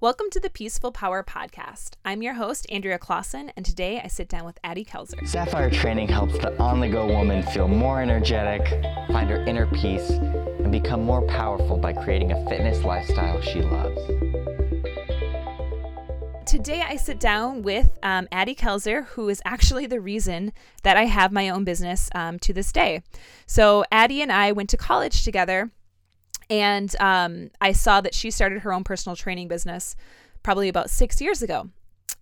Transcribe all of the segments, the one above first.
Welcome to the Peaceful Power Podcast. I'm your host, Andrea Clausen, and today I sit down with Addie Kelzer. Sapphire training helps the on the go woman feel more energetic, find her inner peace, and become more powerful by creating a fitness lifestyle she loves. Today I sit down with um, Addie Kelzer, who is actually the reason that I have my own business um, to this day. So, Addie and I went to college together and um, I saw that she started her own personal training business probably about six years ago.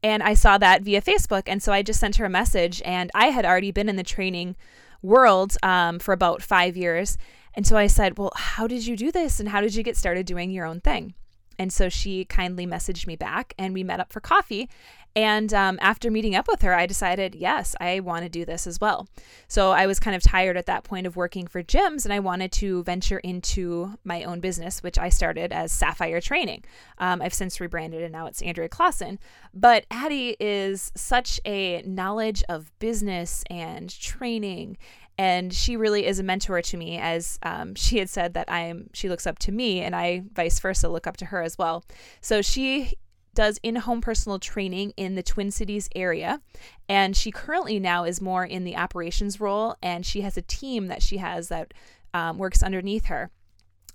And I saw that via Facebook. And so I just sent her a message. And I had already been in the training world um, for about five years. And so I said, Well, how did you do this? And how did you get started doing your own thing? And so she kindly messaged me back and we met up for coffee. And um, after meeting up with her, I decided, yes, I want to do this as well. So I was kind of tired at that point of working for gyms and I wanted to venture into my own business, which I started as Sapphire Training. Um, I've since rebranded and now it's Andrea Clausen. But Addie is such a knowledge of business and training and she really is a mentor to me as um, she had said that i'm she looks up to me and i vice versa look up to her as well so she does in-home personal training in the twin cities area and she currently now is more in the operations role and she has a team that she has that um, works underneath her.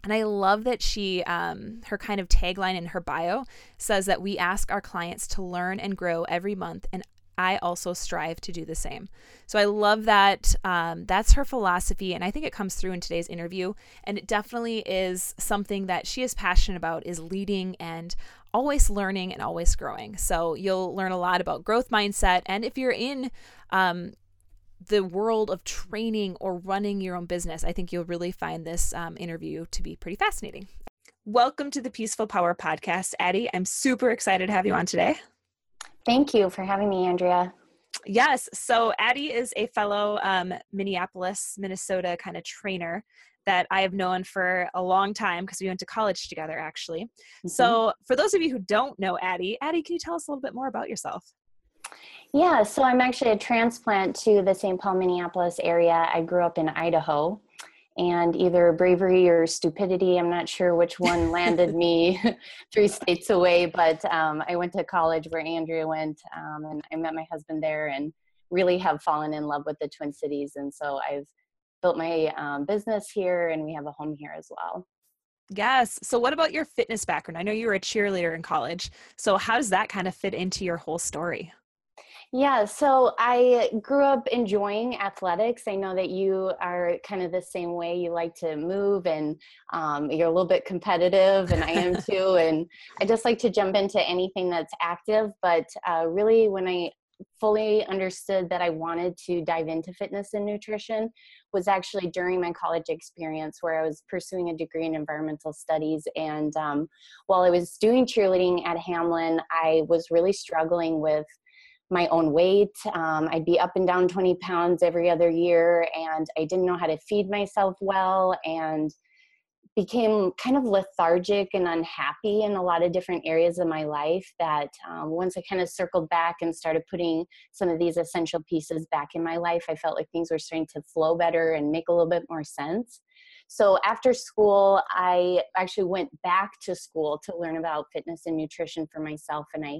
And I love that she, um, her kind of tagline in her bio says that we ask our clients to learn and grow every month and I also strive to do the same. So I love that. Um, that's her philosophy, and I think it comes through in today's interview. And it definitely is something that she is passionate about: is leading and always learning and always growing. So you'll learn a lot about growth mindset, and if you're in um, the world of training or running your own business, I think you'll really find this um, interview to be pretty fascinating. Welcome to the Peaceful Power Podcast, Addie. I'm super excited to have you on today. Thank you for having me, Andrea. Yes. So Addie is a fellow um, Minneapolis, Minnesota kind of trainer that I have known for a long time because we went to college together, actually. Mm-hmm. So, for those of you who don't know Addie, Addie, can you tell us a little bit more about yourself? Yeah, so I'm actually a transplant to the St. Paul, Minneapolis area. I grew up in Idaho and either bravery or stupidity. I'm not sure which one landed me three states away but um, i went to college where andrea went um, and i met my husband there and really have fallen in love with the twin cities. And so i've built my um, business here and we have a home here as well. Yes. So what about your fitness background? I know you were a cheerleader in college. So how does that kind of fit into your whole story yeah, so I grew up enjoying athletics. I know that you are kind of the same way. You like to move and um, you're a little bit competitive, and I am too. and I just like to jump into anything that's active. But uh, really, when I fully understood that I wanted to dive into fitness and nutrition was actually during my college experience where I was pursuing a degree in environmental studies. And um, while I was doing cheerleading at Hamline, I was really struggling with my own weight. Um, I'd be up and down 20 pounds every other year, and I didn't know how to feed myself well and became kind of lethargic and unhappy in a lot of different areas of my life that um, once i kind of circled back and started putting some of these essential pieces back in my life i felt like things were starting to flow better and make a little bit more sense so after school i actually went back to school to learn about fitness and nutrition for myself and i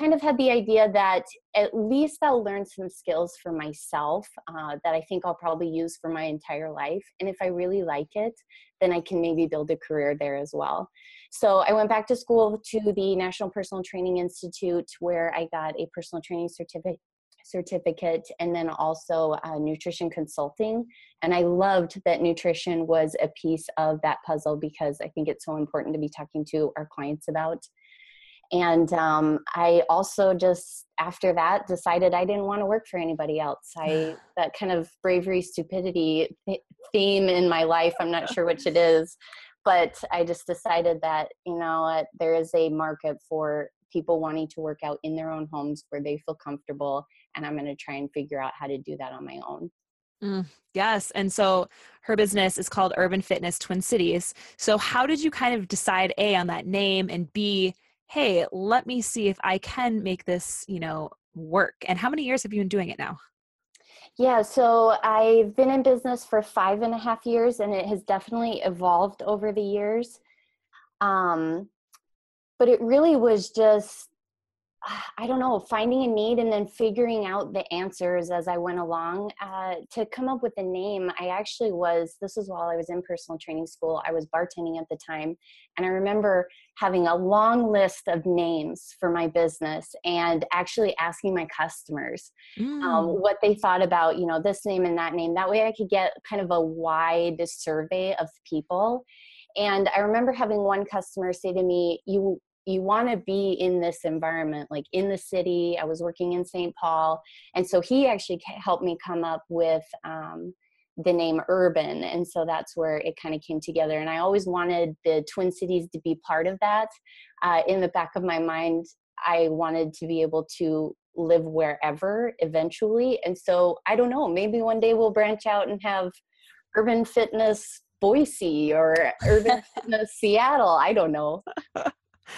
kind of had the idea that at least I'll learn some skills for myself uh, that I think I'll probably use for my entire life. And if I really like it, then I can maybe build a career there as well. So I went back to school to the National Personal Training Institute where I got a personal training certificate certificate and then also uh, nutrition consulting and i loved that nutrition was a piece of that puzzle because i think it's so important to be talking to our clients about and um, i also just after that decided i didn't want to work for anybody else i that kind of bravery stupidity theme in my life i'm not sure which it is but i just decided that you know there is a market for people wanting to work out in their own homes where they feel comfortable and i'm going to try and figure out how to do that on my own Mm, yes. And so her business is called Urban Fitness Twin Cities. So, how did you kind of decide A on that name and B, hey, let me see if I can make this, you know, work. And how many years have you been doing it now? Yeah, so I've been in business for five and a half years and it has definitely evolved over the years. Um, but it really was just I don't know, finding a need and then figuring out the answers as I went along. Uh, to come up with a name, I actually was, this was while I was in personal training school. I was bartending at the time. And I remember having a long list of names for my business and actually asking my customers um, mm. um, what they thought about, you know, this name and that name. That way I could get kind of a wide survey of people. And I remember having one customer say to me, You you want to be in this environment like in the city i was working in st paul and so he actually helped me come up with um, the name urban and so that's where it kind of came together and i always wanted the twin cities to be part of that. Uh, in the back of my mind i wanted to be able to live wherever eventually and so i don't know maybe one day we'll branch out and have urban fitness boise or urban fitness seattle i don't know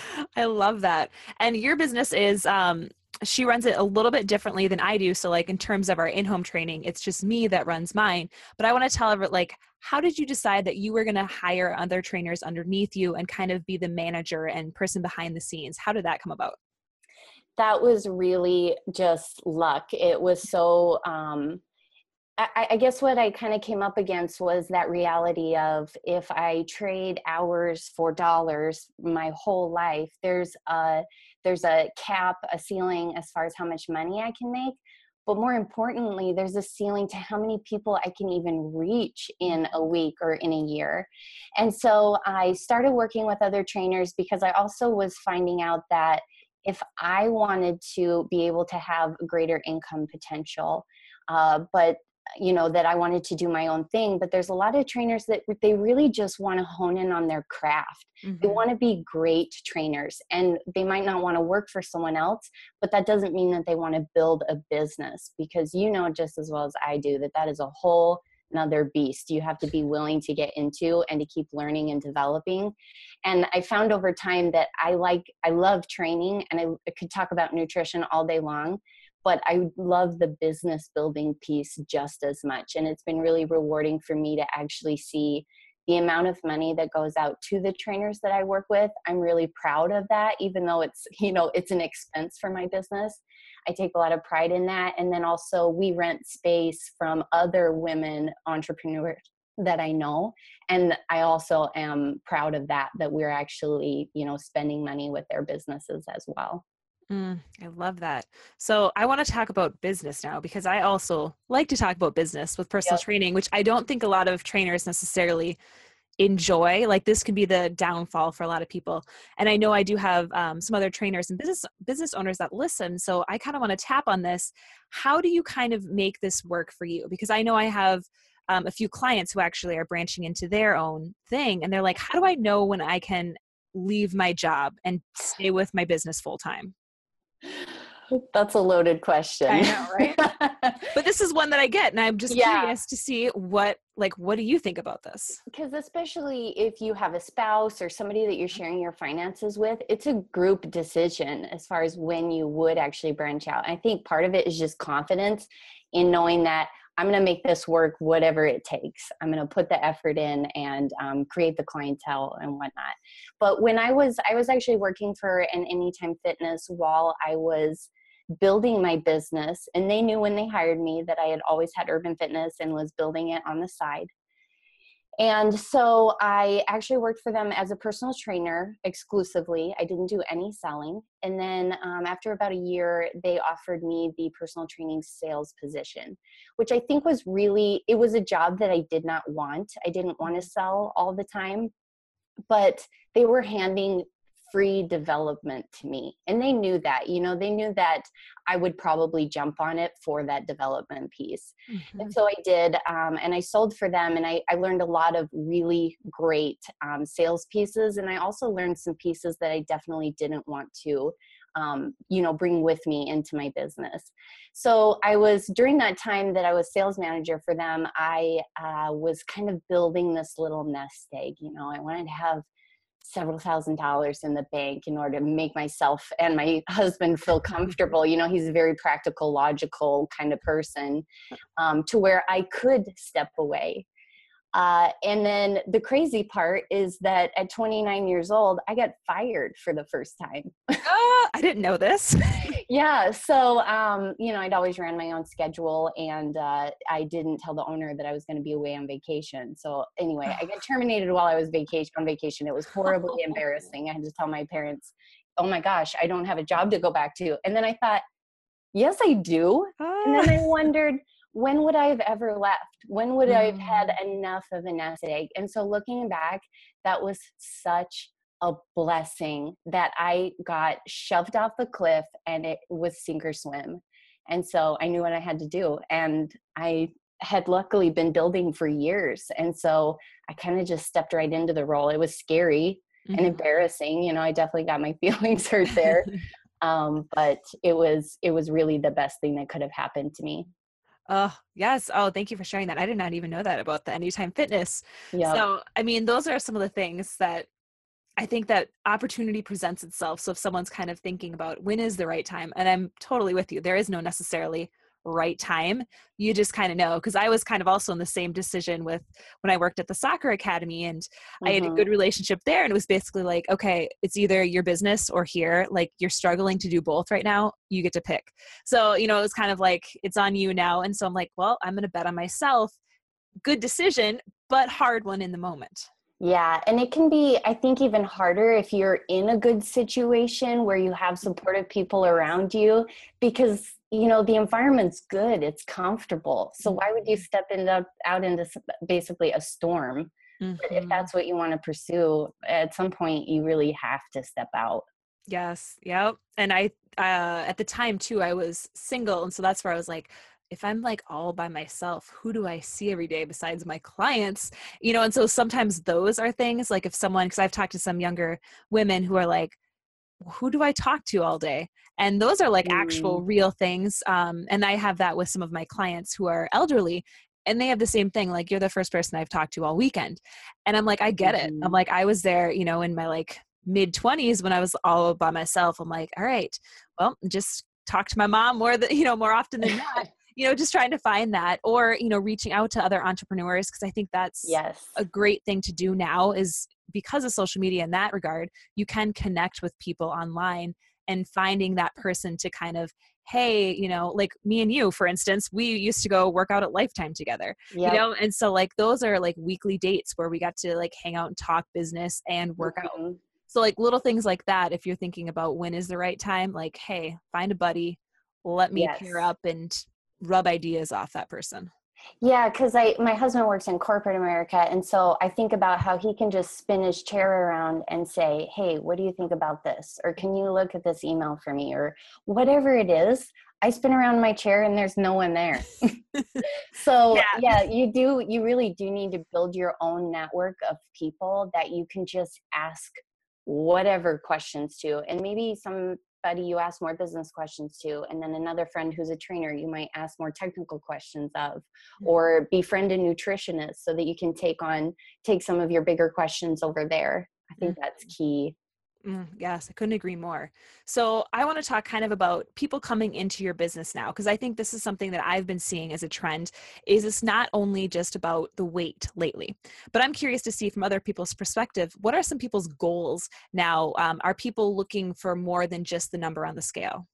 I love that. And your business is um she runs it a little bit differently than I do. So like in terms of our in-home training, it's just me that runs mine. But I want to tell her like how did you decide that you were going to hire other trainers underneath you and kind of be the manager and person behind the scenes? How did that come about? That was really just luck. It was so um I, I, guess what I kind of came up against was that reality of if I trade hours for dollars my whole life, there's a there's a cap, a ceiling as far as how much money I can make. But more importantly, there's a ceiling to how many people I can even reach in a week or in a year. And so I started working with other trainers because I also was finding out that if I wanted to be able to have greater income potential, uh, but you know that i wanted to do my own thing but there's a lot of trainers that they really just want to hone in on their craft mm-hmm. they want to be great trainers and they might not want to work for someone else but that doesn't mean that they want to build a business because you know just as well as i do that that is a whole another beast you have to be willing to get into and to keep learning and developing and i found over time that i like i love training and I, I could talk about nutrition all day long but I love the business building piece just as much. And it's been really rewarding for me to actually see the amount of money that goes out to the trainers that I work with. I'm really proud of that, even though it's, you know, it's an expense for my business. I take a lot of pride in that. And then also we rent space from other women entrepreneurs that I know. And I also am proud of that, that we're actually, you know, spending money with their businesses as well. Mm, I love that. So I want to talk about business now because I also like to talk about business with personal yep. training, which I don't think a lot of trainers necessarily enjoy. Like this could be the downfall for a lot of people. And I know I do have um, some other trainers and business business owners that listen. So I kind of want to tap on this. How do you kind of make this work for you? Because I know I have um, a few clients who actually are branching into their own thing, and they're like, "How do I know when I can?" leave my job and stay with my business full time that's a loaded question. I know, right? but this is one that I get, and I'm just yeah. curious to see what, like, what do you think about this? Because especially if you have a spouse or somebody that you're sharing your finances with, it's a group decision as far as when you would actually branch out. I think part of it is just confidence in knowing that I'm going to make this work, whatever it takes. I'm going to put the effort in and um, create the clientele and whatnot. But when I was, I was actually working for an Anytime Fitness while I was building my business, and they knew when they hired me that I had always had Urban Fitness and was building it on the side. And so I actually worked for them as a personal trainer exclusively. I didn't do any selling. And then um, after about a year, they offered me the personal training sales position, which I think was really, it was a job that I did not want. I didn't want to sell all the time, but they were handing free development to me and they knew that you know they knew that i would probably jump on it for that development piece mm-hmm. and so i did um, and i sold for them and I, I learned a lot of really great um, sales pieces and i also learned some pieces that i definitely didn't want to um, you know bring with me into my business so i was during that time that i was sales manager for them i uh, was kind of building this little nest egg you know i wanted to have several thousand dollars in the bank in order to make myself and my husband feel comfortable. You know, he's a very practical, logical kind of person um, to where I could step away. Uh, and then the crazy part is that at 29 years old, I got fired for the first time. oh, I didn't know this. yeah. So, um, you know, I'd always ran my own schedule and uh, I didn't tell the owner that I was going to be away on vacation. So, anyway, I got terminated while I was vacation on vacation. It was horribly embarrassing. I had to tell my parents, oh my gosh, I don't have a job to go back to. And then I thought, yes, I do. And then I wondered, when would I have ever left? When would. I have had mm. enough of a nest egg? And so looking back, that was such a blessing that I got shoved off the cliff and it was sink or swim. And so I knew what I had to do. And I had luckily been building for years. And so I kind of just stepped right into the role. It was scary mm-hmm. and embarrassing. You know, I definitely got my feelings hurt there. um, but it was it was really the best thing that could have happened to me. Oh, yes. Oh, thank you for sharing that. I did not even know that about the Anytime Fitness. Yeah. So, I mean, those are some of the things that I think that opportunity presents itself. So, if someone's kind of thinking about when is the right time, and I'm totally with you, there is no necessarily right time you just kind of know because i was kind of also in the same decision with when i worked at the soccer academy and mm-hmm. i had a good mm-hmm. relationship there and it was basically like okay it's either your business or here like you're struggling to do both right now you get to pick so you know it was kind of like it's on you now and so i'm like well i'm going to bet on myself good decision but hard one in the moment yeah, and it can be, I think, even harder if you're in a good situation where you have supportive people around you because you know the environment's good it's comfortable so why would you mm-hmm. step into out into basically a storm mm-hmm. if that's what you want to pursue at some point you really have to step out yes yep and i uh at the time too i was single and so that's where i was like if I'm like all by myself, who do I see every day besides my clients? You know, and so sometimes those are things like if someone, because I've talked to some younger women who are like, who do I talk to all day? And those are like mm. actual real things. Um, and I have that with some of my clients who are elderly and they have the same thing like you're the first person i've talked to all weekend and i'm like i get it i'm mm-hmm. like i was there you know in my like mid 20s when i was all by myself i'm like all right well just talk to my mom more than you know more often than not you know just trying to find that or you know reaching out to other entrepreneurs because i think that's yes a great thing to do now is because of social media in that regard you can connect with people online and finding that person to kind of hey you know like me and you for instance we used to go work out at lifetime together yep. you know and so like those are like weekly dates where we got to like hang out and talk business and work mm-hmm. out so like little things like that if you're thinking about when is the right time like hey find a buddy let me yes. pair up and rub ideas off that person yeah, because I my husband works in corporate America, and so I think about how he can just spin his chair around and say, "Hey, what do you think about this?" Or "Can you look at this email for me?" Or whatever it is. I spin around my chair and there's no one there. so yeah. yeah, you do. You really do need to build your own network of people that you can just ask whatever questions to, and maybe some buddy you ask more business questions to and then another friend who's a trainer you might ask more technical questions of mm-hmm. or befriend a nutritionist so that you can take on take some of your bigger questions over there i think mm-hmm. that's key Mm, yes, I couldn't agree more. So, I want to talk kind of about people coming into your business now because I think this is something that I've been seeing as a trend is it's not only just about the weight lately. But I'm curious to see from other people's perspective, what are some people's goals now? Um, are people looking for more than just the number on the scale?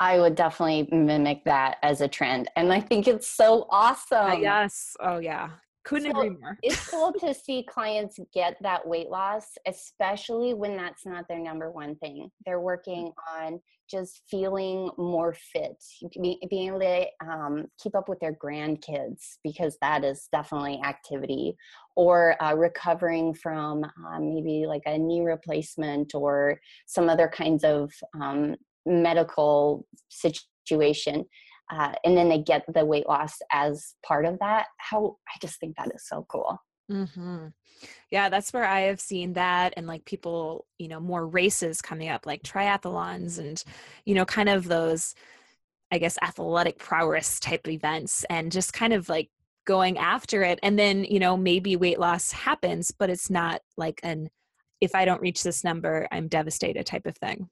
I would definitely mimic that as a trend. And I think it's so uh, awesome. Uh, yes. Oh, yeah. Couldn't so agree more. it's cool to see clients get that weight loss, especially when that's not their number one thing. They're working on just feeling more fit, being able to um, keep up with their grandkids because that is definitely activity, or uh, recovering from um, maybe like a knee replacement or some other kinds of um, medical situation uh, and then they get the weight loss as part of that how i just think that is so cool. Mm-hmm. yeah that's where i have seen that and like people you know more races coming up like triathlons and you know kind of those i guess athletic prowess type events and just kind of like going after it and then you know maybe weight loss happens but it's not like an if i don't reach this number i'm devastated type of thing.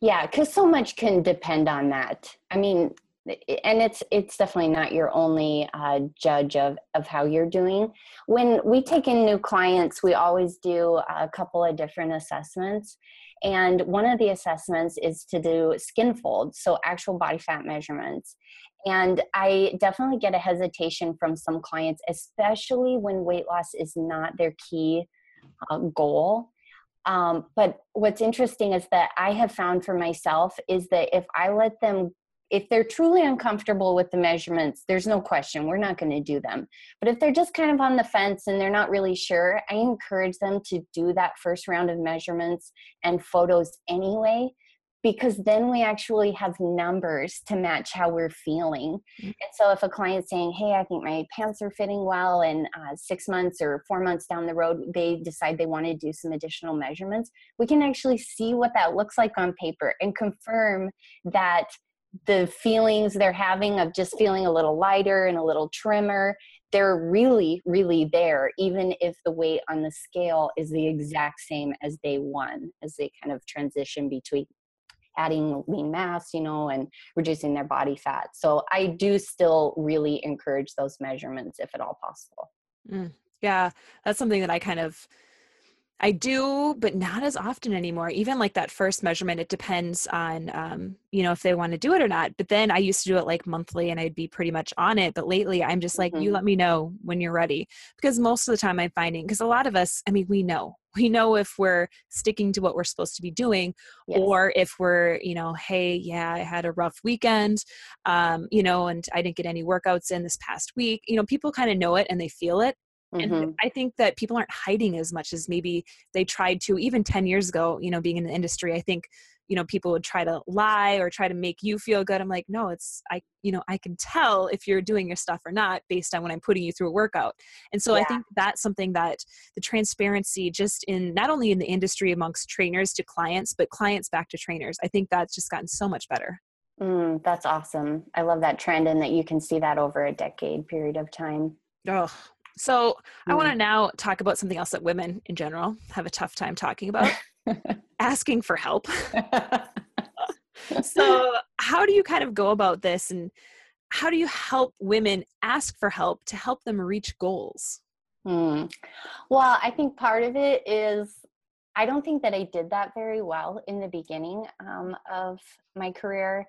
Yeah because so much can depend on that. I mean and it's it's definitely not your only uh, judge of of how you're doing. When we take in new clients we always do a couple of different assessments. And one of the assessments is to do skin folds so actual body fat measurements. And i definitely get a hesitation from some clients especially when weight loss is not their key uh, goal. Um, but what's interesting is that I have found for myself is that if I let them if they're truly uncomfortable with the measurements, there's no question we're not going to do them. But if they're just kind of on the fence and they're not really sure, I encourage them to do that first round of measurements and photos anyway because then we actually have numbers to match how we're feeling. Mm-hmm. And so if a client's saying, "Hey, I think my pants are fitting well," and uh, six months or four months down the road they decide they want to do some additional measurements, we can actually see what that looks like on paper and confirm that the feelings they're having of just feeling a little lighter and a little trimmer they're really really there even if the weight on the scale is the exact same as day one as they kind of transition between adding lean mass you know and reducing their body fat. So i do still really encourage those measurements if at all possible. Mm, yeah that's something that i kind of I do, but not as often anymore. Even like that first measurement, it depends on, um, you know, if they want to do it or not. But then I used to do it like monthly and I'd be pretty much on it. But lately I'm just like, mm-hmm. you let me know when you're ready. Because most of the time I'm finding, because a lot of us, I mean, we know, we know if we're sticking to what we're supposed to be doing yes. or if we're, you know, hey, yeah, I had a rough weekend, um, you know, and I didn't get any workouts in this past week. You know, people kind of know it and they feel it Mm-hmm. And I think that people aren't hiding as much as maybe they tried to even 10 years ago, you know, being in the industry. I think, you know, people would try to lie or try to make you feel good. I'm like, no, it's, I, you know, I can tell if you're doing your stuff or not based on when I'm putting you through a workout. And so yeah. I think that's something that the transparency just in not only in the industry amongst trainers to clients, but clients back to trainers, I think that's just gotten so much better. Mm, that's awesome. I love that trend and that you can see that over a decade period of time. Oh, so I want to now talk about something else that women in general have a tough time talking about asking for help. so, how do you kind of go about this and how do you help women ask for help to help them reach goals? Hmm. Well, I think part of it is I don't think that I did that very well in the beginning um, of my career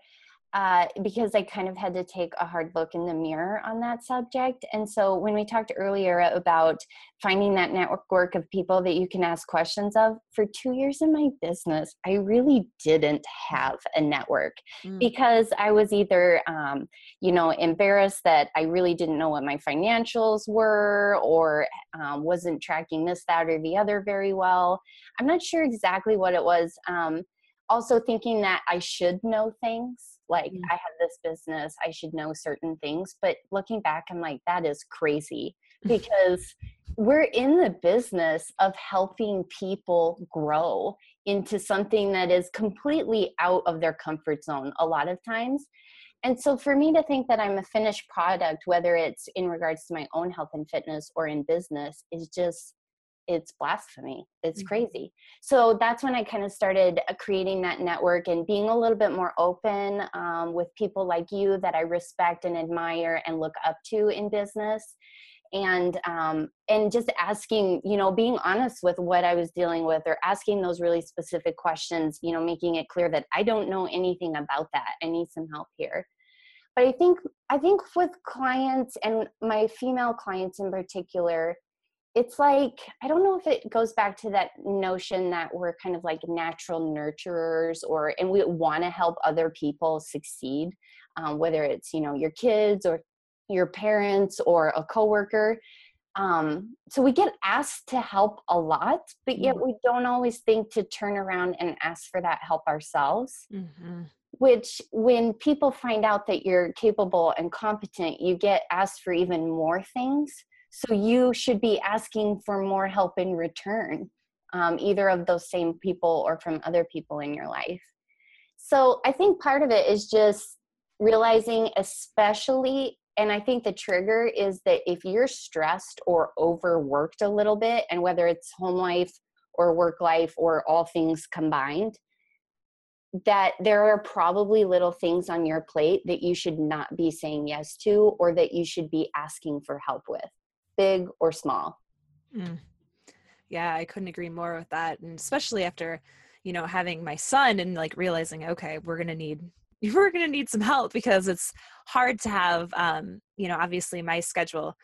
uh, because I kind of had to take a hard look in the mirror on that subject. And so when we talked earlier about finding that network of people that you can ask questions of, for two years in my business, I really didn't have a network mm. because I was either, um, you know, embarrassed that I really didn't know what my financials were or um, wasn't tracking this, that, or the other very well. I'm not sure exactly what it was. Um, also thinking that I should know things like mm. i have this business i should know certain things but looking back i'm like that is crazy because we're in the business of helping people grow into something that is completely out of their comfort zone a lot of times and so for me to think that i'm a finished product whether it's in regards to my own health and fitness or in business is just it's blasphemy it's mm-hmm. crazy. So that's when i kind of started uh, creating that network and being a little bit more open um, with people like you that i respect and admire and look up to in business. And um, and just asking you know being honest with what i was dealing with or asking those really specific questions you know making it clear that i don't know anything about that i need some help here. But i think i think with clients and my female clients in particular it's like i don't know if it goes back to that notion that we're kind of like natural nurturers or and we want to help other people succeed um, whether it's you know your kids or your parents or a coworker um, so we get asked to help a lot but yet mm-hmm. we don't always think to turn around and ask for that help ourselves mm-hmm. which when people find out that you're capable and competent you get asked for even more things so you should be asking for more help in return, um, either of those same people or from other people in your life. So I think part of it is just realizing, especially, and I think the trigger is that if you're stressed or overworked a little bit, and whether it's home life or work life or all things combined, that there are probably little things on your plate that you should not be saying yes to or that you should be asking for help with, big or small. Mm. Yeah, I couldn't agree more with that. And especially after, you know, having my son and like realizing, okay, we're going to need we're going to need some help because it's hard to have um, you know, obviously my schedule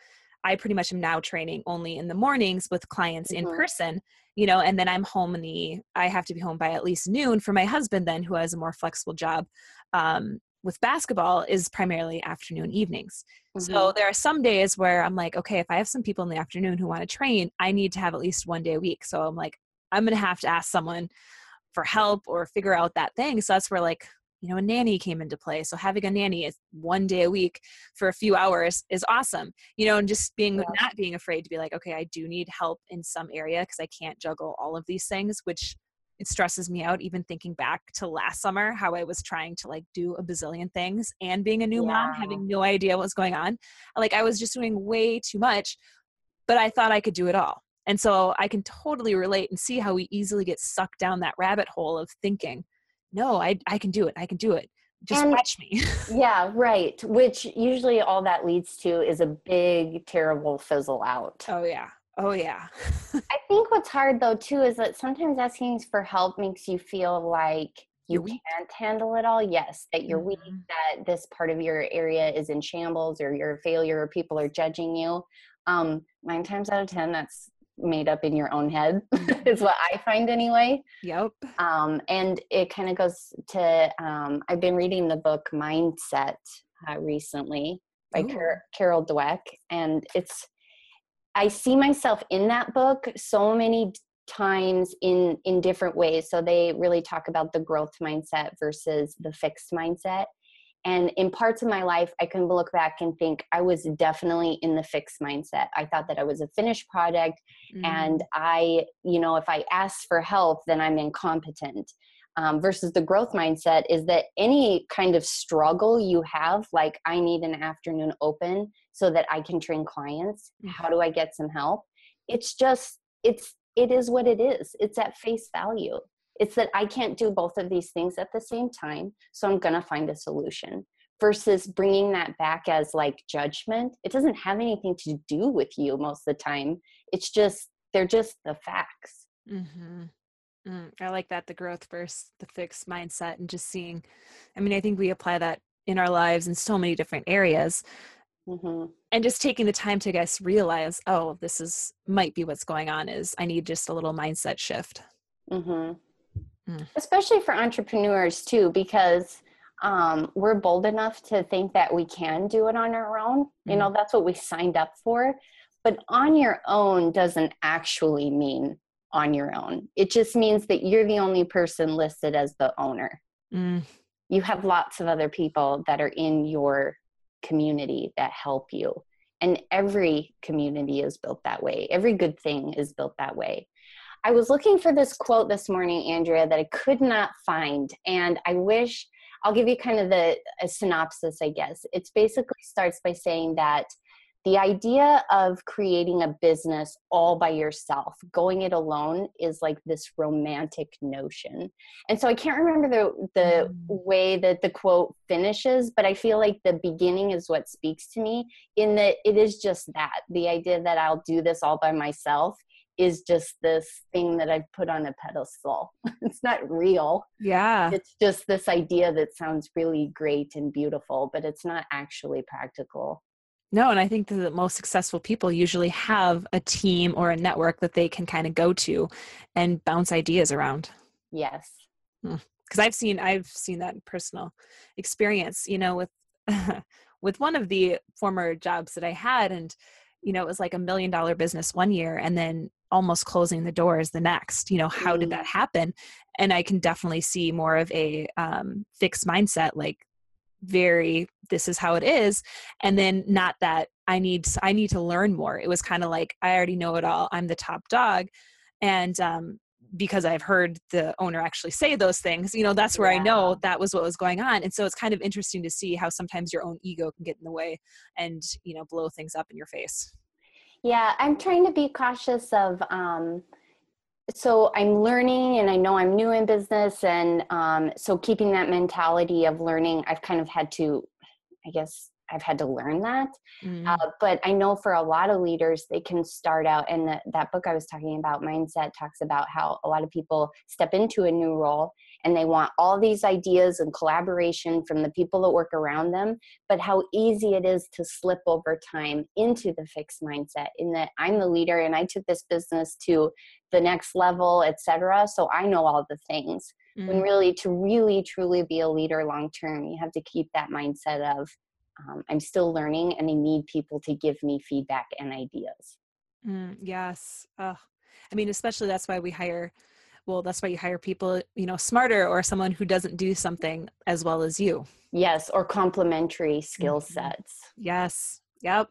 I pretty much am now training only in the mornings with clients mm-hmm. in person, you know, and then I'm home in the, I have to be home by at least noon for my husband, then who has a more flexible job. Um, with basketball is primarily afternoon evenings. Mm-hmm. So there are some days where I'm like, okay, if I have some people in the afternoon who want to train, I need to have at least one day a week. So I'm like, I'm going to have to ask someone for help or figure out that thing. So that's where like you know a nanny came into play so having a nanny is one day a week for a few hours is awesome you know and just being yeah. not being afraid to be like okay i do need help in some area because i can't juggle all of these things which it stresses me out even thinking back to last summer how i was trying to like do a bazillion things and being a new yeah. mom having no idea what was going on like i was just doing way too much but i thought i could do it all and so i can totally relate and see how we easily get sucked down that rabbit hole of thinking no, I, I can do it. I can do it. Just and, watch me. yeah, right. Which usually all that leads to is a big, terrible fizzle out. Oh, yeah. Oh, yeah. I think what's hard though, too, is that sometimes asking for help makes you feel like you can't handle it all. Yes, that you're mm-hmm. weak, that this part of your area is in shambles or you're a failure or people are judging you. Um, nine times out of 10, that's made up in your own head is what i find anyway yep um, and it kind of goes to um, i've been reading the book mindset uh, recently by Car- carol dweck and it's i see myself in that book so many times in in different ways so they really talk about the growth mindset versus the fixed mindset and in parts of my life, I can look back and think I was definitely in the fixed mindset. I thought that I was a finished product, mm-hmm. and I, you know, if I ask for help, then I'm incompetent. Um, versus the growth mindset is that any kind of struggle you have, like I need an afternoon open so that I can train clients. Mm-hmm. How do I get some help? It's just, it's, it is what it is. It's at face value. It's that I can't do both of these things at the same time, so I'm going to find a solution. Versus bringing that back as like judgment, it doesn't have anything to do with you most of the time. It's just, they're just the facts. Mm-hmm. Mm, I like that the growth versus the fixed mindset and just seeing. I mean, I think we apply that in our lives in so many different areas. Mm-hmm. And just taking the time to I guess realize, oh, this is might be what's going on. Is I need just a little mindset shift. Mm-hmm. Mm. especially for entrepreneurs too because um, we're bold enough to think that we can do it on our own you know mm. that's what we signed up for but on your own doesn't actually mean on your own it just means that you're the only person listed as the owner mm. you have lots of other people that are in your community that help you and every community is built that way every good thing is built that way I was looking for this quote this morning, Andrea, that I could not find. And I wish I'll give you kind of the synopsis, I guess. It basically starts by saying that the idea of creating a business all by yourself, going it alone, is like this romantic notion. And so I can't remember the the mm. way that the quote finishes, but I feel like the beginning is what speaks to me in that it is just that the idea that I'll do this all by myself is just this thing that I've put on a pedestal. it's not real. Yeah. It's just this idea that sounds really great and beautiful, but it's not actually practical. No, and I think that the most successful people usually have a team or a network that they can kind of go to and bounce ideas around. Yes. Because hmm. I've seen I've seen that in personal experience, you know, with with one of the former jobs that I had and you know, it was like a million dollar business one year and then almost closing the doors the next you know how did that mm. happen and i can definitely see more of a um, fixed mindset like very this is how it is and then not that i need i need to learn more. It was kind of like i already know it all. I'm the top dog and um, because i've heard the owner actually say those things you know that's where yeah. i know that was what was going on and so it's kind of interesting to see how sometimes your own ego can get in the way and you know blow things up in your face. Yeah, I'm trying to be cautious of um, so I'm learning and I know I'm new in business. And um, so keeping that mentality of learning, I've kind of had to, I guess, I've had to learn that. Mm. Uh, but I know for a lot of leaders, they can start out, and the, that book I was talking about, Mindset, talks about how a lot of people step into a new role and they want all these ideas and collaboration from the people that work around them, but how easy it is to slip over time into the fixed mindset in that I'm the leader and I took this business to the next level, etc. So I know all the things. Mm. When really, to really truly be a leader long term, you have to keep that mindset of um, I'm still learning and I need people to give me feedback and ideas. Mm, yes. Oh, I mean, especially that's why we hire, well, that's why you hire people, you know, smarter or someone who doesn't do something as well as you. Yes. Or complementary skill mm-hmm. sets. Yes. Yep.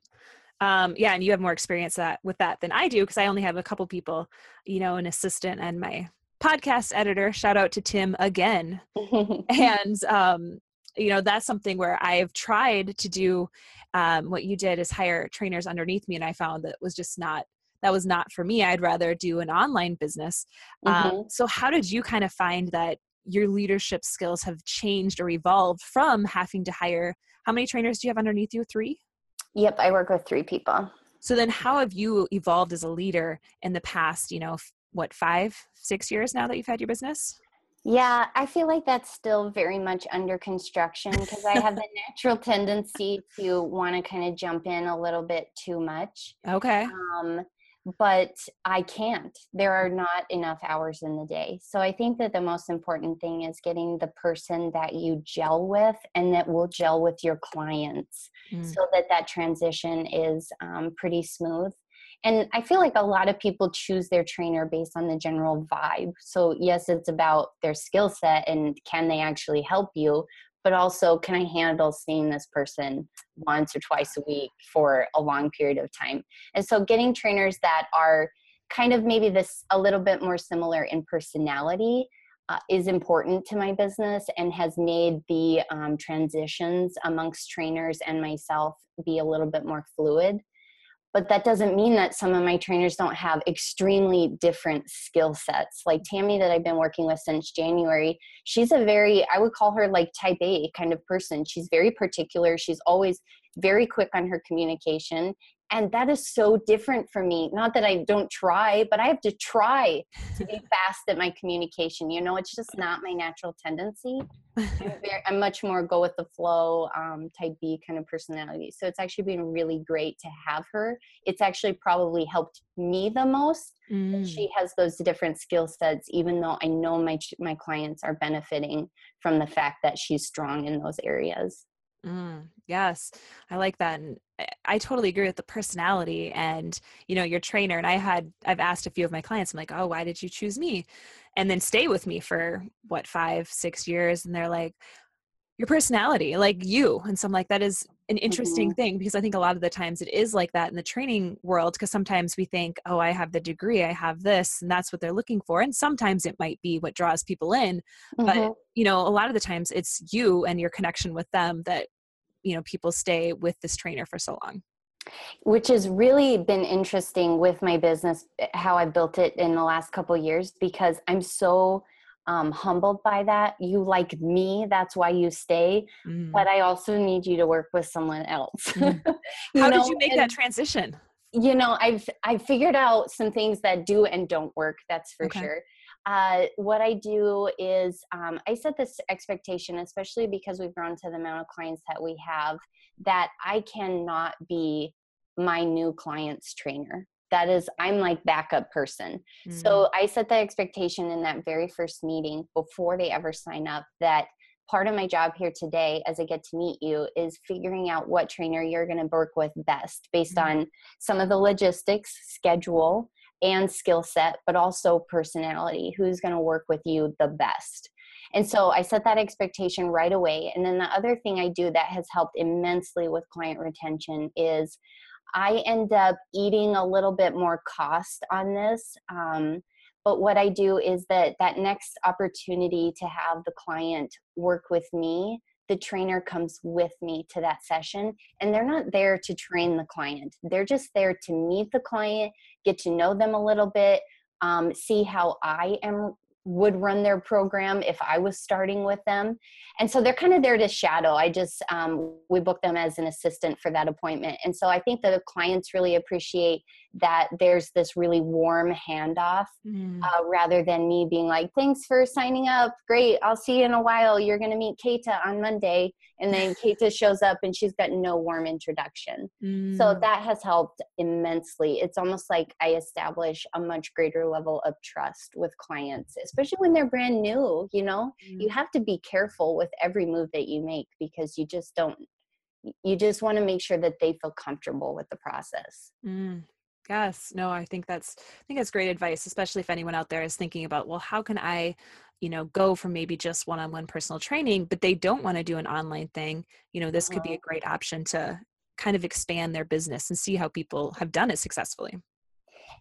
Um, yeah. And you have more experience that with that than I do because I only have a couple people, you know, an assistant and my podcast editor. Shout out to Tim again. and um, you know that's something where i've tried to do um, what you did is hire trainers underneath me and i found that was just not that was not for me. I'd rather do an online business. Um, mm-hmm. um, so how did you kind of find that your leadership skills have changed or evolved from having to hire how many trainers do you have underneath you? Three? Yep i work with three people. So then how have you evolved as a leader in the past you know what five six years now that you've had your business yeah, I feel like that's still very much under construction because I have the natural tendency to want to kind of jump in a little bit too much. Okay. Um, but I can't. There are not enough hours in the day. So I think that the most important thing is getting the person that you gel with and that will gel with your clients mm. so that that transition is um, pretty smooth and i feel like a lot of people choose their trainer based on the general vibe. So yes it's about their skill set and can they actually help you but also can i handle seeing this person once or twice a week for a long period of time? And so getting trainers that are kind of maybe this a little bit more similar in personality uh, is important to my business and has made the um, transitions amongst trainers and myself be a little bit more fluid but that doesn't mean that some of my trainers don't have extremely different skill sets. Like tammy that i've been working with since january she's a very i would call her like type a kind of person. She's very particular. She's always very quick on her communication and that is so different for me. Not that i don't try but i have to try to be fast at my communication you know it's just not my natural tendency. I'm, very, I'm much more go with the flow um, type b kind of personality. So it's actually been really great to have her. It's actually probably helped me the most mm. she has those different skill sets even though i know my my clients are benefiting from the fact that she's strong in those areas. Mm, yes, I like that. And I totally agree with the personality and, you know, your trainer. And I had, I've asked a few of my clients, I'm like, oh, why did you choose me? And then stay with me for what, five, six years. And they're like, your personality, like you. And so I'm like, that is an interesting mm-hmm. thing because I think a lot of the times it is like that in the training world because sometimes we think, oh, I have the degree, I have this, and that's what they're looking for. And sometimes it might be what draws people in. Mm-hmm. But, you know, a lot of the times it's you and your connection with them that, you know, people stay with this trainer for so long which has really been interesting with my business eh, how i built it in the last couple years because i'm so um, humbled by that. You like me, that's why you stay. Mm. But I also need you to work with someone else. Mm. How know? did you make and, that transition? You know, I've I've figured out some things that do and don't work. That's for okay. sure. Uh, what I do is um, I set this expectation, especially because we've grown to the amount of clients that we have, that I cannot be my new client's trainer that is i'm like backup person mm-hmm. so i set the expectation in that very first meeting before they ever sign up that part of my job here today as i get to meet you is figuring out what trainer you're going to work with best based mm-hmm. on some of the logistics schedule and skill set but also personality who's going to work with you the best and so I set that expectation right away. And then the other thing I do that has helped immensely with client retention is I end up eating a little bit more cost on this. Um, but what I do is that that next opportunity to have the client work with me, the trainer comes with me to that session and they're not there to train the client. They're just there to meet the client, get to know them a little bit, um, see how I am would run their program if I was starting with them. And so they're kind of there to shadow. I just, um, we book them as an assistant for that appointment. And so I think the clients really appreciate that there's this really warm handoff mm. uh, rather than me being like, thanks for signing up. Great. I'll see you in a while. You're going to meet Keita on Monday. And then Keita shows up and she's got no warm introduction. Mm. So that has helped immensely. It's almost like I establish a much greater level of trust with clients, especially when they're brand new. You know, mm. you have to be careful with every move that you make because you just don't you just want to make sure that they feel comfortable with the process. Mm, Yes, no, I think that's I think that's great advice, especially if anyone out there is thinking about, well, how can I, you know, go from maybe just one-on-one personal training, but they don't want to do an online thing. You know, this could be a uh-huh. great option to kind of expand their business and see how people have done it successfully.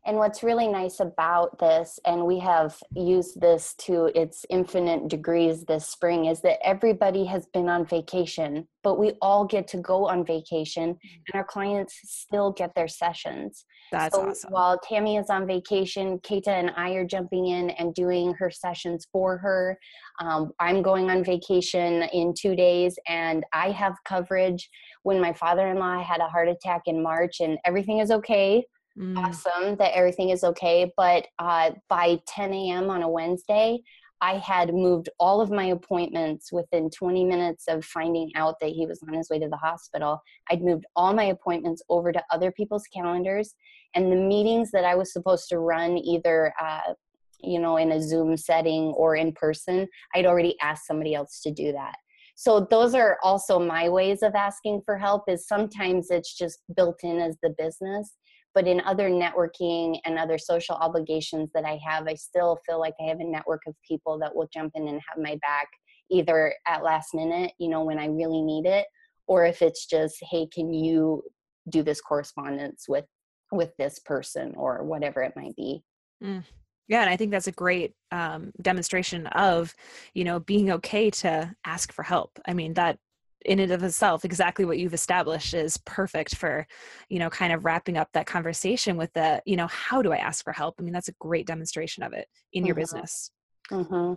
And what's really nice about this, and we have used this to its infinite degrees this spring, is that everybody has been on vacation, but we all get to go on vacation mm-hmm. and our clients still get their sessions. That's so awesome. While Tammy is on vacation, Keita and I are jumping in and doing her sessions for her. Um, I'm going on vacation in two days and I have coverage when my father in law had a heart attack in March and everything is okay mm. awesome that everything is okay. But uh, by 10 a.m. on a Wednesday, I had moved all of my appointments within 20 minutes of finding out that he was on his way to the hospital. I'd moved all my appointments over to other people's calendars, and the meetings that I was supposed to run either uh, you know in a zoom setting or in person i'd already asked somebody else to do that so those are also my ways of asking for help is sometimes it's just built in as the business but in other networking and other social obligations that I have, I still feel like I have a network of people that will jump in and have my back either at last minute, you know, when I really need it, or if it's just, hey, can you do this correspondence with with this person or whatever it might be. Mm. Yeah, and I think that's a great um, demonstration of, you know, being okay to ask for help. I mean, that in and of itself exactly what you've established is perfect for you know kind of wrapping up that conversation with the you know how do i ask for help i mean that's a great demonstration of it in mm-hmm. your business mm-hmm.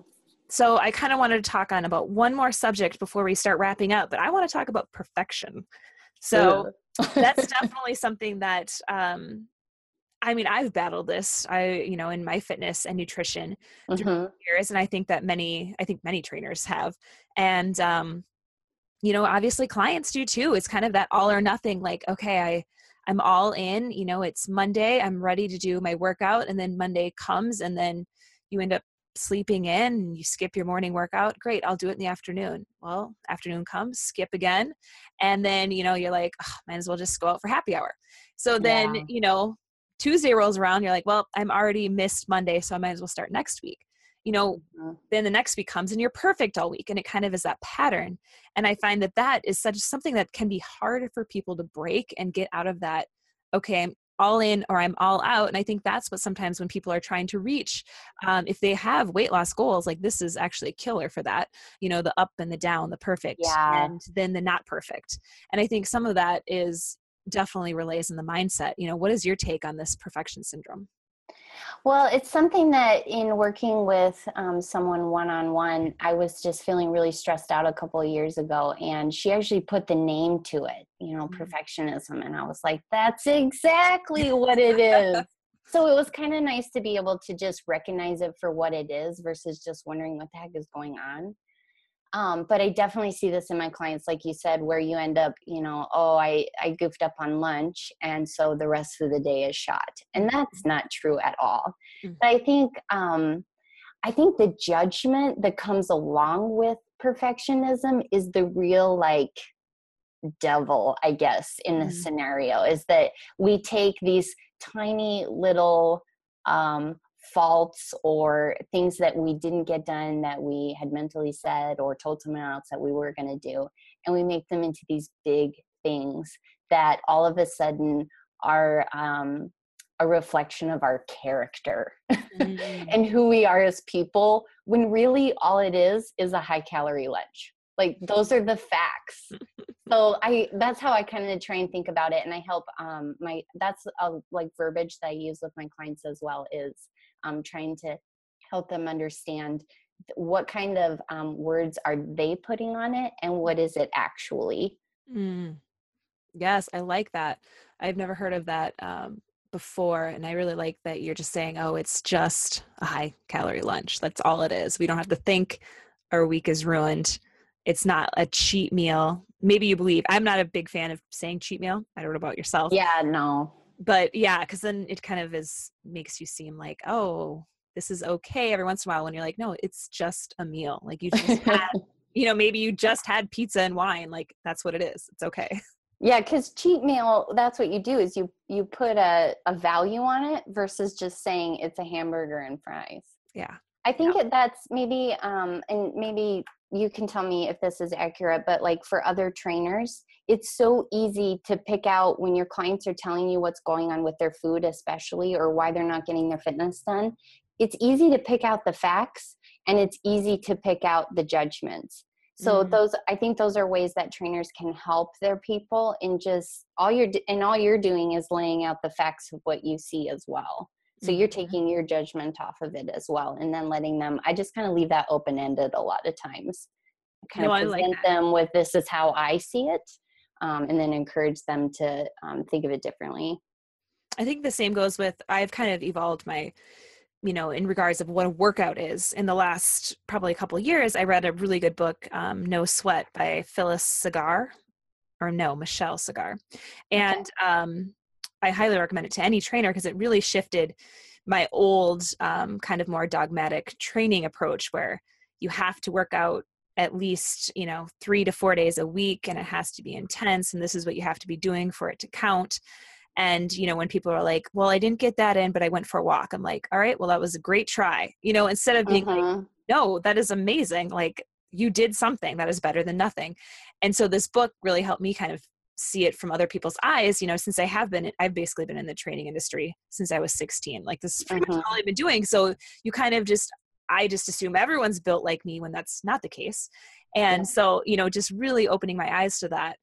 so i kind of wanted to talk on about one more subject before we start wrapping up but i want to talk about perfection so that's definitely something that um I mean, I've battled this. I, you know, in my fitness and nutrition mm-hmm. years, and I think that many, I think many trainers have. And um, you know obviously clients do too it's kind of that all or nothing like okay i i'm all in you know it's monday i'm ready to do my workout and then monday comes and then you end up sleeping in and you skip your morning workout great i'll do it in the afternoon. Well afternoon comes skip again and then you know you're like oh, might as well just go out for happy hour. So then yeah. you know tuesday rolls around you're like well i'm already missed monday so i might as well start next week you know mm-hmm. then the next week comes and you're perfect all week and it kind of is that pattern and i find that that is such something that can be hard for people to break and get out of that okay i'm all in or i'm all out and i think that's what sometimes when people are trying to reach um, if they have weight loss goals like this is actually a killer for that you know the up and the down the perfect yeah. and then the not perfect and i think some of that is definitely relays in the mindset you know what is your take on this perfection syndrome well, it's something that in working with um, someone one on one, I was just feeling really stressed out a couple of years ago, and she actually put the name to it, you know, mm-hmm. perfectionism. And I was like, that's exactly what it is. so it was kind of nice to be able to just recognize it for what it is versus just wondering what the heck is going on. Um, but I definitely see this in my clients, like you said, where you end up, you know, oh, I, I goofed up on lunch, and so the rest of the day is shot, and that's mm-hmm. not true at all. Mm-hmm. But I think, um, I think the judgment that comes along with perfectionism is the real like devil, I guess, in the mm-hmm. scenario. Is that we take these tiny little um, faults or things that we didn't get done that we had mentally said or told someone else that we were going to do and we make them into these big things that all of a sudden are um, a reflection of our character mm. and who we are as people when really all it is is a high calorie lunch like those are the facts so i that's how i kind of try and think about it and i help um my that's a like verbiage that i use with my clients as well is um trying to help them understand what kind of um, words are they putting on it and what is it actually. Mm. yes i like that. I've never heard of that um, before and i really like that you're just saying oh it's just a high calorie lunch that's all it is. We don't have to think our week is ruined. It's not a cheat meal maybe you believe i'm not a big fan of saying cheat meal i don't know about yourself. Yeah no. But yeah because then it kind of is makes you seem like oh this is okay every once in a while when you're like no it's just a meal like you just had you know maybe you just had pizza and wine like that's what it is it's okay. Yeah because cheat meal that's what you do is you you put a, a value on it versus just saying it's a hamburger and fries. Yeah i think yeah. that's maybe um and maybe you can tell me if this is accurate, but like for other trainers, it's so easy to pick out when your clients are telling you what's going on with their food, especially, or why they're not getting their fitness done. It's easy to pick out the facts and it's easy to pick out the judgments. So mm-hmm. those, I think those are ways that trainers can help their people in just all you're, and all you're doing is laying out the facts of what you see as well. So you're mm-hmm. taking your judgment off of it as well, and then letting them. I just kind of leave that open ended a lot of times. I kind no, of present like them with this is how I see it, um, and then encourage them to um, think of it differently. I think the same goes with I've kind of evolved my you know in regards of what a workout is in the last probably a couple of years i read a really good book um, no sweat by phyllis Segar or no michelle Segar and okay. um, I highly recommend it to any trainer because it really shifted my old um, kind of more dogmatic training approach where you have to work out at least you know three to four days a week and it has to be intense and this is what you have to be doing for it to count and you know when people are like well i didn't get that in but i went for a walk i'm like all right well that was a great try you know instead of being uh-huh. like no that is amazing like you did something that is better than nothing and so this book really helped me kind of see it from other people's eyes you know since i have been i've basically been in the training industry since i was 16 like this is pretty uh-huh. much all i've been doing so you kind of just i just assume everyone's built like me when that's not the case and yeah. so you know just really opening my eyes to that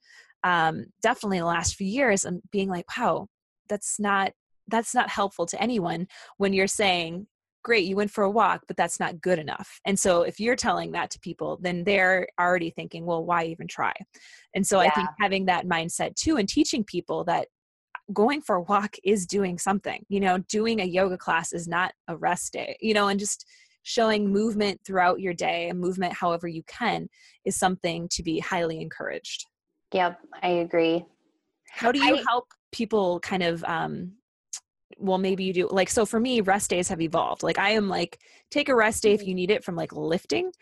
um definitely the last few years and being like wow that's not that's not helpful to anyone when you're saying great you went for a walk but that's not good enough. And so if you're telling that to people then they're already thinking well why even try? And so yeah. i think having that mindset too and teaching people that going for a walk is doing something you know doing a yoga class is not a rest day you know and just showing movement throughout your day and movement however you can is something to be highly encouraged. Yep i agree. How do you I, help people kind of um, well maybe you do like so for me rest days have evolved. Like i am like take a rest day if mm-hmm. you need it from like lifting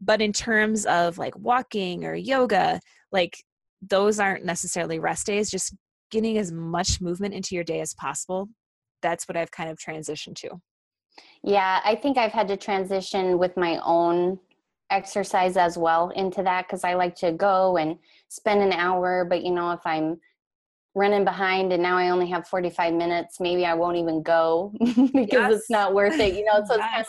but in terms of like walking or yoga like those aren't necessarily rest days just getting as much movement into your day as possible. That's what i've kind of transitioned to. Yeah i think i've had to transition with my own exercise as well into that because i like to go and spend an hour but you know if i'm running behind and now I only have 45 minutes, maybe I won't even go because yes. it's not worth it. You know, so yes. it's kind of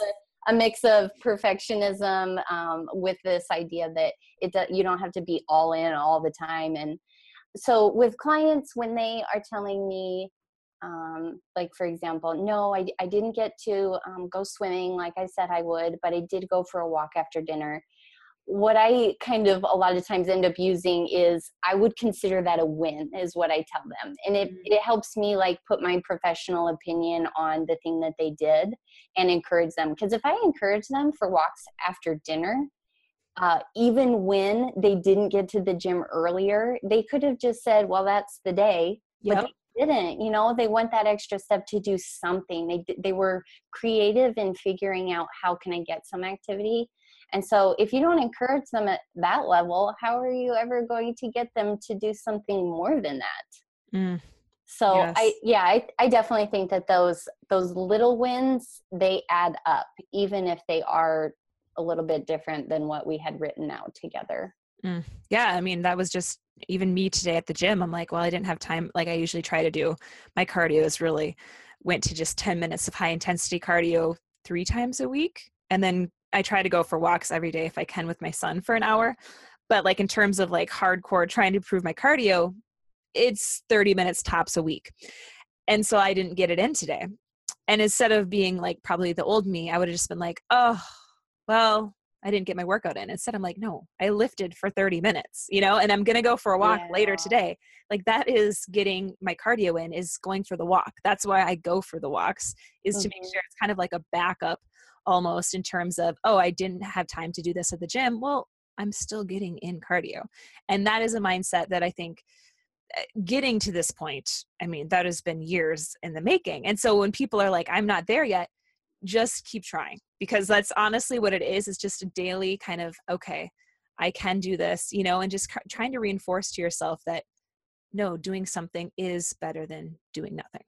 a mix of perfectionism um, with this idea that it you don't have to be all in all the time. And so with clients, when they are telling me, um, like for example, no, I, I didn't get to um, go swimming like I said I would, but I did go for a walk after dinner what I kind of a lot of times end up using is I would consider that a win, is what I tell them. And it, mm-hmm. it helps me like put my professional opinion on the thing that they did and encourage them. Because if I encourage them for walks after dinner, uh, even when they didn't get to the gym earlier, they could have just said, well, that's the day. Yep. But they didn't, you know, they went that extra step to do something. They, they were creative in figuring out how can I get some activity and so, if you don't encourage them at that level, how are you ever going to get them to do something more than that? Mm. So yes. I yeah, I, I definitely think that those those little wins they add up, even if they are a little bit different than what we had written out together. Mm. Yeah, I mean that was just even me today at the gym. I'm like, well, I didn't have time. Like I usually try to do. My cardio is really went to just 10 minutes of high intensity cardio three times a week, and then I try to go for walks every day if I can with my son for an hour. but like in terms of like hardcore trying to improve my cardio it's 30 minutes tops a week and so i didn't get it in today and instead of being like probably the old me i would have just been like oh well I didn't get my workout in. Instead, I'm like, no, I lifted for 30 minutes, you know, and I'm going to go for a walk yeah. later today. Like that is getting my cardio in is going for the walk. That's why I go for the walks is mm-hmm. to make mm-hmm. sure it's kind of like a backup almost in terms of, oh, I didn't have time to do this at the gym. Well, I'm still getting in cardio. And that is a mindset that I think eh, getting to this point, I mean, that has been years in the making. And so when people are like, I'm not there yet, just keep trying because that's honestly what it is. It's just a daily kind of, okay, I can do this, you know, and just trying to reinforce to yourself that no, doing something is better than doing nothing.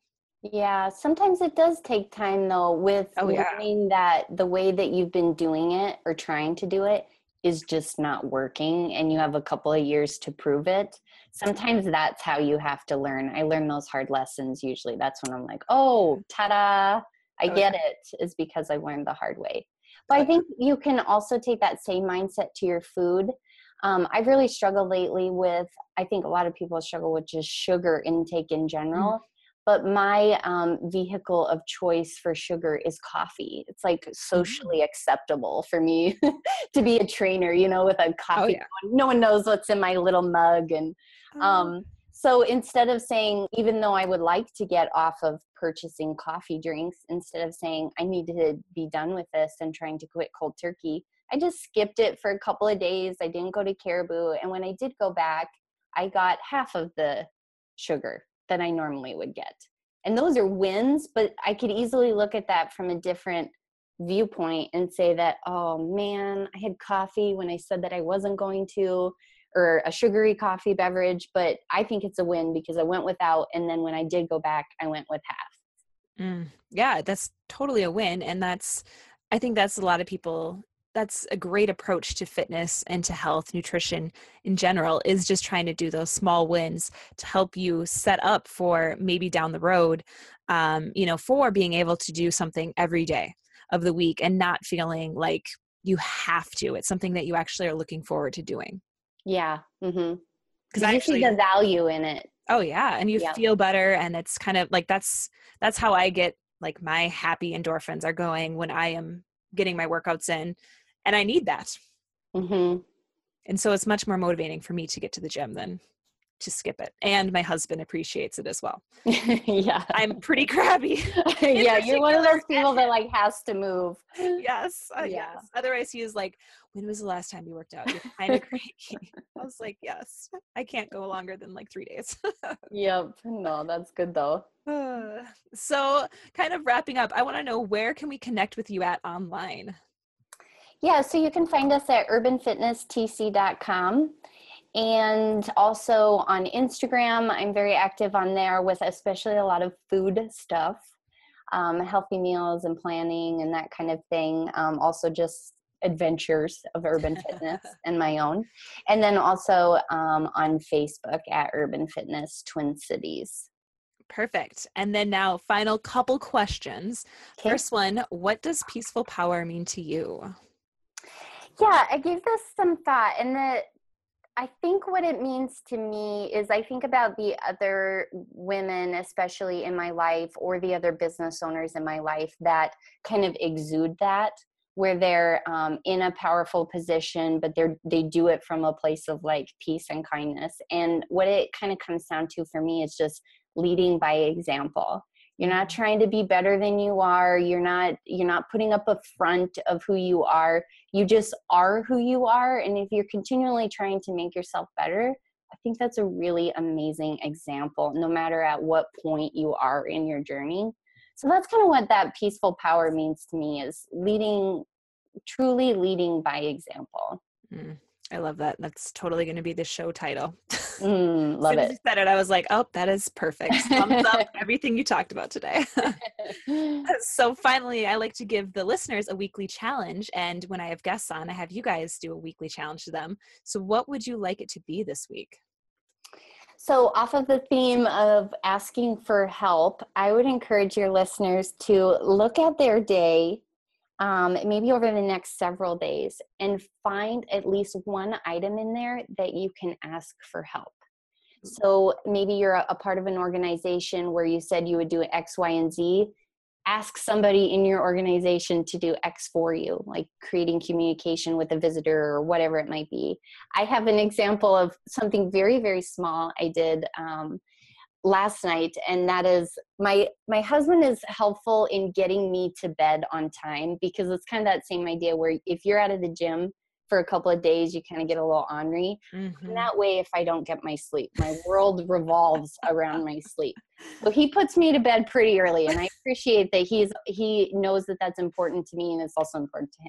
Yeah, sometimes it does take time though with oh, learning yeah. that the way that you've been doing it or trying to do it is just not working and you have a couple of years to prove it. Sometimes that's how you have to learn. I learn those hard lessons usually. That's when I'm like, "Oh, ta-da, I oh, get it is because I learned the hard way. But I think you can also take that same mindset to your food. Um, I've really struggled lately with, I think a lot of people struggle with just sugar intake in general. Mm. But my um, vehicle of choice for sugar is coffee. It's like socially mm. acceptable for me to be a trainer, you know, with a oh, coffee. Oh, yeah. No one knows what's in my little mug. And oh. um, so instead of saying, even though I would like to get off of purchasing coffee drinks, instead of saying, I need to be done with this and trying to quit cold turkey, I just skipped it for a couple of days. I didn't go to Caribou. And when I did go back, I got half of the sugar that I normally would get. And those are wins, but I could easily look at that from a different viewpoint and say that, oh man, I had coffee when I said that I wasn't going to or a sugary coffee beverage, but I think it's a win because I went without. And then when I did go back, I went with half. Mm, yeah, that's totally a win. And that's, I think that's a lot of people that's a great approach to fitness and to health nutrition in general is just trying to do those small wins to help you set up for maybe down the road um, you know for being able to do something every day of the week and not feeling like you have to it's something that you actually are looking forward to doing yeah. Mm-hmm. Because I see the value in it. Oh yeah, and you yeah. feel better, and it's kind of like that's that's how I get like my happy endorphins are going when I am getting my workouts in, and I need that. Mm-hmm. And so it's much more motivating for me to get to the gym than to skip it. And my husband appreciates it as well. yeah. I'm pretty crabby. yeah, you're one of those people that like has to move. Yes. Uh, yeah. Yes. Otherwise he is like, when was the last time you worked out? You're kind of cranky. I was like, yes, I can't go longer than like three days. yep. No, that's good though. Uh, so kind of wrapping up, I want to know where can we connect with you at online? Yeah, so you can find us at urbanfitnesstc.com and also on Instagram. I'm very active on there with especially a lot of food stuff, um, healthy meals and planning and that kind of thing. Um, also, just adventures of urban fitness and my own. And then also um, on Facebook at Urban Fitness Twin Cities. Perfect. And then now, final couple questions. Okay. First one What does peaceful power mean to you? Yeah, I gave this some thought, and the I think what it means to me is I think about the other women, especially in my life, or the other business owners in my life that kind of exude that, where they're um, in a powerful position, but they're they do it from a place of like peace and kindness. And what it kind of comes down to for me is just leading by example you're not trying to be better than you are you're not you're not putting up a front of who you are you just are who you are and if you're continually trying to make yourself better i think that's a really amazing example no matter at what point you are in your journey so that's kind of what that peaceful power means to me is leading truly leading by example mm. I love that. That's totally going to be the show title. Mm, love it. you said it, I was like, oh, that is perfect. Thumbs up everything you talked about today. so finally, I like to give the listeners a weekly challenge. And when I have guests on, I have you guys do a weekly challenge to them. So what would you like it to be this week? So, off of the theme of asking for help, I would encourage your listeners to look at their day um, maybe over the next several days, and find at least one item in there that you can ask for help. So maybe you're a, a part of an organization where you said you would do X, Y, and Z. Ask somebody in your organization to do X for you, like creating communication with a visitor or whatever it might be. I have an example of something very, very small I did um, last night and that is my my husband is helpful in getting me to bed on time because it's kind of that same idea where if you're out of the gym for a couple of days you kind of get a little ornery. Mm-hmm. and that way if i don't get my sleep my world revolves around my sleep. So he puts me to bed pretty early and i appreciate that he's he knows that that's important to me and it's also important to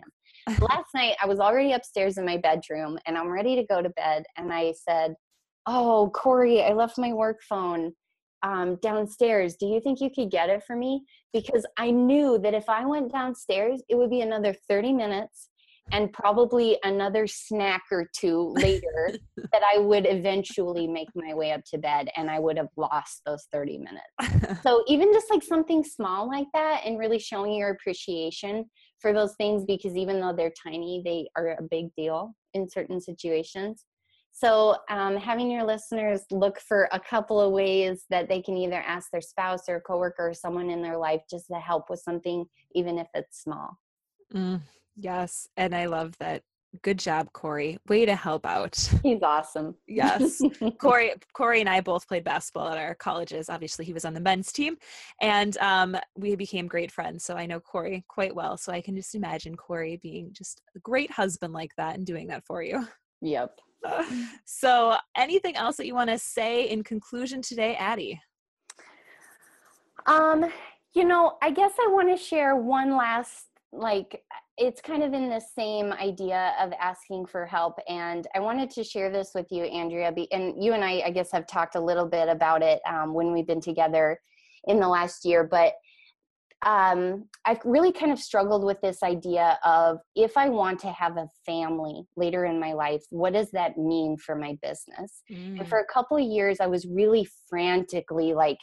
him. Last night i was already upstairs in my bedroom and i'm ready to go to bed and i said oh corey i left my work phone um, downstairs. Do you think you could get it for me? Because I knew that if I went downstairs, it would be another 30 minutes and probably another snack or two later that I would eventually make my way up to bed and I would have lost those 30 minutes. so even just like something small like that and really showing your appreciation for those things because even though they're tiny, they are a big deal in certain situations. So, um, having your listeners look for a couple of ways that they can either ask their spouse or coworker or someone in their life just to help with something, even if it's small. Mm, yes. And I love that. Good job, Corey. Way to help out. He's awesome. yes. Corey, Corey and I both played basketball at our colleges. Obviously, he was on the men's team and um, we became great friends. So I know Corey quite well. So I can just imagine Corey being just a great husband like that and doing that for you. Yep. so, anything else that you want to say in conclusion today, Addie? Um, you know, I guess I want to share one last like it's kind of in the same idea of asking for help and i wanted to share this with you andrea and you and i i guess have talked a little bit about it um, when we've been together in the last year but um, I've really kind of struggled with this idea of if I want to have a family later in my life, what does that mean for my business? Mm. And for a couple of years, I was really frantically like,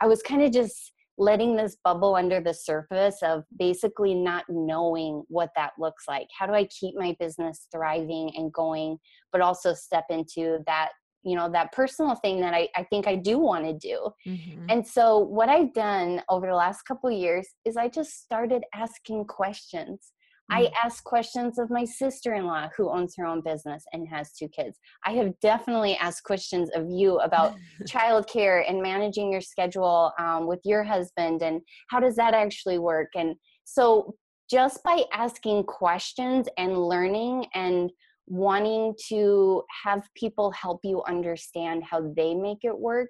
I was kind of just letting this bubble under the surface of basically not knowing what that looks like. How do I keep my business thriving and going, but also step into that you know that personal thing that i, I think i do want to do mm-hmm. and so what i've done over the last couple years is i just started asking questions mm-hmm. i ask questions of my sister-in-law who owns her own business and has two kids i have definitely asked questions of you about childcare and managing your schedule um, with your husband and how does that actually work and so just by asking questions and learning and wanting to have people help you understand how they make it work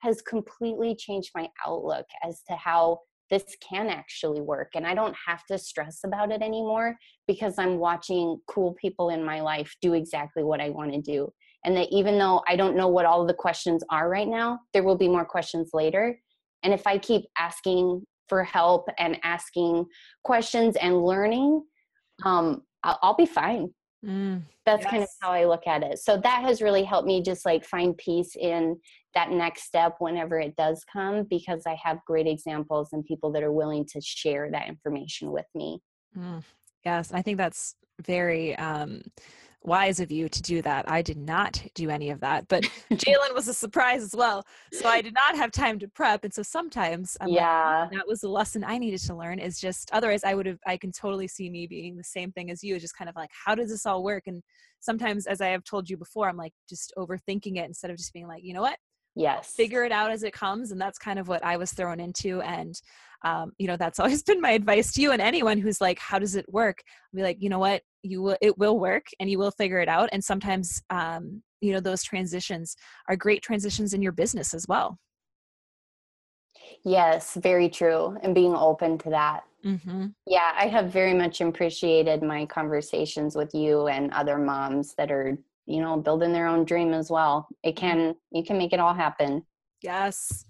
has completely changed my outlook as to how this can actually work and i don't have to stress about it anymore because i'm watching cool people in my life do exactly what i want to do. And that even though i don't know what all the questions are right now there will be more questions later. And if i keep asking for help and asking questions and learning um, I'll, I'll be fine Mm, That's yes. kind of how I look at it. So that has really helped me just like find peace in that next step whenever it does come because I have great examples and people that are willing to share that information with me. Mm, yes, I think that's very um, wise of you to do that. I did not do any of that, but Jalen was a surprise as well. So I did not have time to prep. And so sometimes I'm yeah, like, that was the lesson I needed to learn is just, otherwise I would have, I can totally see me being the same thing as you, just kind of like, how does this all work? And sometimes, as I have told you before, I'm like just overthinking it instead of just being like, you know what? Yes. Figure it out as it comes. And that's kind of what I was thrown into. And um, you know that's always been my advice to you and anyone who's like how does it work I'll be like you know what you will it will work and you will figure it out and sometimes um, you know those transitions are great transitions in your business as well. Yes very true and being open to that. Mm-hmm. yeah i have very much appreciated my conversations with you and other moms that are you know building their own dream as well. It mm-hmm. can you can make it all happen. Yes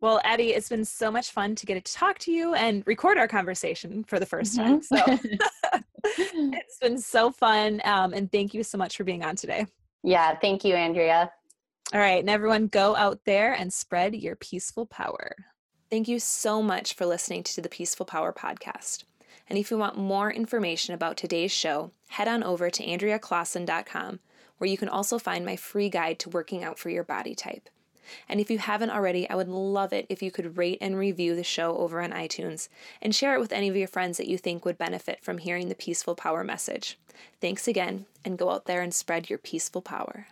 well, Addie, it's been so much fun to get to talk to you and record our conversation for the 1st mm-hmm. time. So it's been so fun. Um, and thank you so much for being on today. Yeah, thank you, Andrea. All right, and everyone go out there and spread your peaceful power. Thank you so much for listening to the Peaceful Power podcast. And if you want more information about today's show, head on over to AndreaClausen.com, where you can also find my free guide to working out for your body type. And if you haven't already, I would love it if you could rate and review the show over on iTunes and share it with any of your friends that you think would benefit from hearing the Peaceful Power message. Thanks again, and go out there and spread your peaceful power.